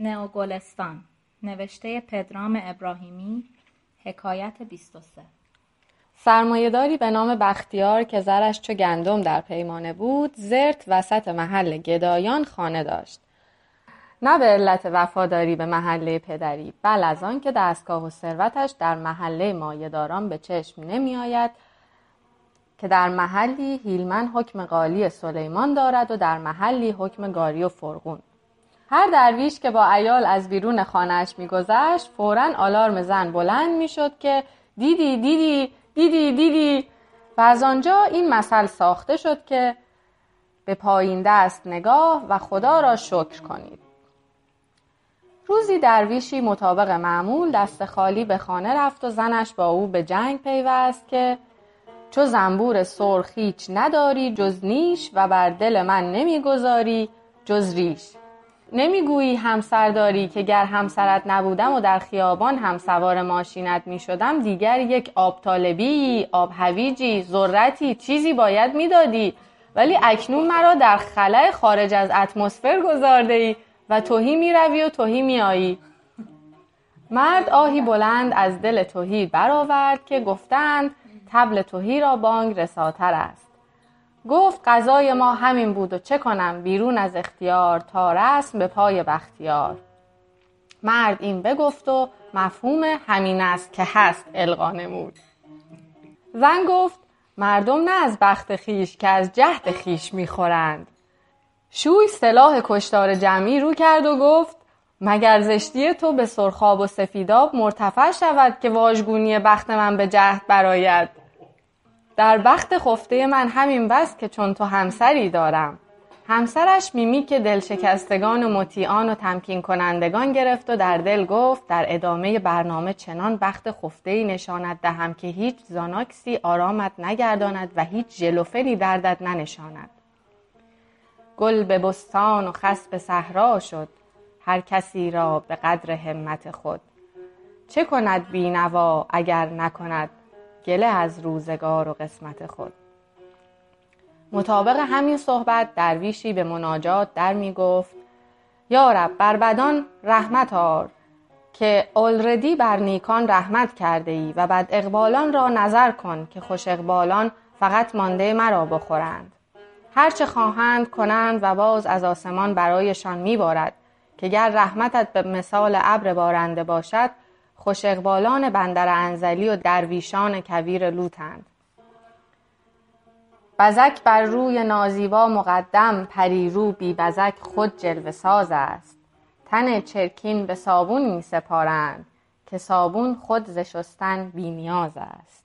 نئوگلستان نوشته پدرام ابراهیمی حکایت 23 سرمایهداری به نام بختیار که زرش چو گندم در پیمانه بود زرت وسط محل گدایان خانه داشت. نه به علت وفاداری به محله پدری بل از آن که دستگاه و ثروتش در محله مایهداران به چشم نمی آید که در محلی هیلمن حکم قالی سلیمان دارد و در محلی حکم گاری و فرغون. هر درویش که با ایال از بیرون خانهاش میگذشت فورا آلارم زن بلند می‌شد که دیدی دیدی دیدی دیدی. و از آنجا این مثل ساخته شد که به پایین دست نگاه و خدا را شکر کنید. روزی درویشی مطابق معمول دست خالی به خانه رفت و زنش با او به جنگ پیوست که چو زنبور سرخ هیچ نداری جز نیش و بر دل من نمی‌گذاری جز ریش. نمی‌گویی همسر داری که گر همسرت نبودم و در خیابان هم سوار ماشینت می شدم دیگر یک آب طالبی، آب هویجی، ذرتی چیزی باید می‌دادی ولی اکنون مرا در خلع خارج از اتمسفر گذارده ای و توهی می روی و توهی می آیی. مرد آهی بلند از دل توهی برآورد که گفتند تبل توهی را بانگ رساتر است گفت غذای ما همین بود و چه کنم بیرون از اختیار تا رسم به پای بختیار. مرد این بگفت و مفهوم همین است که هست القا نمود. زن گفت مردم نه از بخت خیش که از جهد خیش می‌خورند. شوی سلاح کشتار جمعی رو کرد و گفت مگر زشتی تو به سرخاب و سفیداب مرتفع شود که واژگونی بخت من به جهد براید در بخت خفته من همین بس که چون تو همسری دارم. همسرش میمی که دل شکستگان و مطیعان و تمکین کنندگان گرفت و در دل گفت در ادامه برنامه چنان بخت خفته ای نشانت دهم که هیچ زاناکسی آرامت نگرداند و هیچ ژلوفنی دردت ننشاند. گل به بستان و خس به صحرا شد هر کسی را به قدر همت خود. چه کند بینوا اگر نکند گله از روزگار و قسمت خود. مطابق همین صحبت درویشی به مناجات در می گفت یا رب بر بدان رحمت آر که اولردی بر نیکان رحمت کرده ای و بد اقبالان را نظر کن که خوش اقبالان فقط مانده مرا بخورند. هرچه خواهند کنند و باز از آسمان برایشان میبارد که گر رحمتت به مثال ابر بارنده باشد خوش اقبالان بندر انزلی و درویشان کویر لوتند بزک بر روی نازیوا مقدم پریرو بی بزک خود جلوه ساز است. تن چرکین به صابون می سپارند که صابون خود ز شستن بی نیاز است.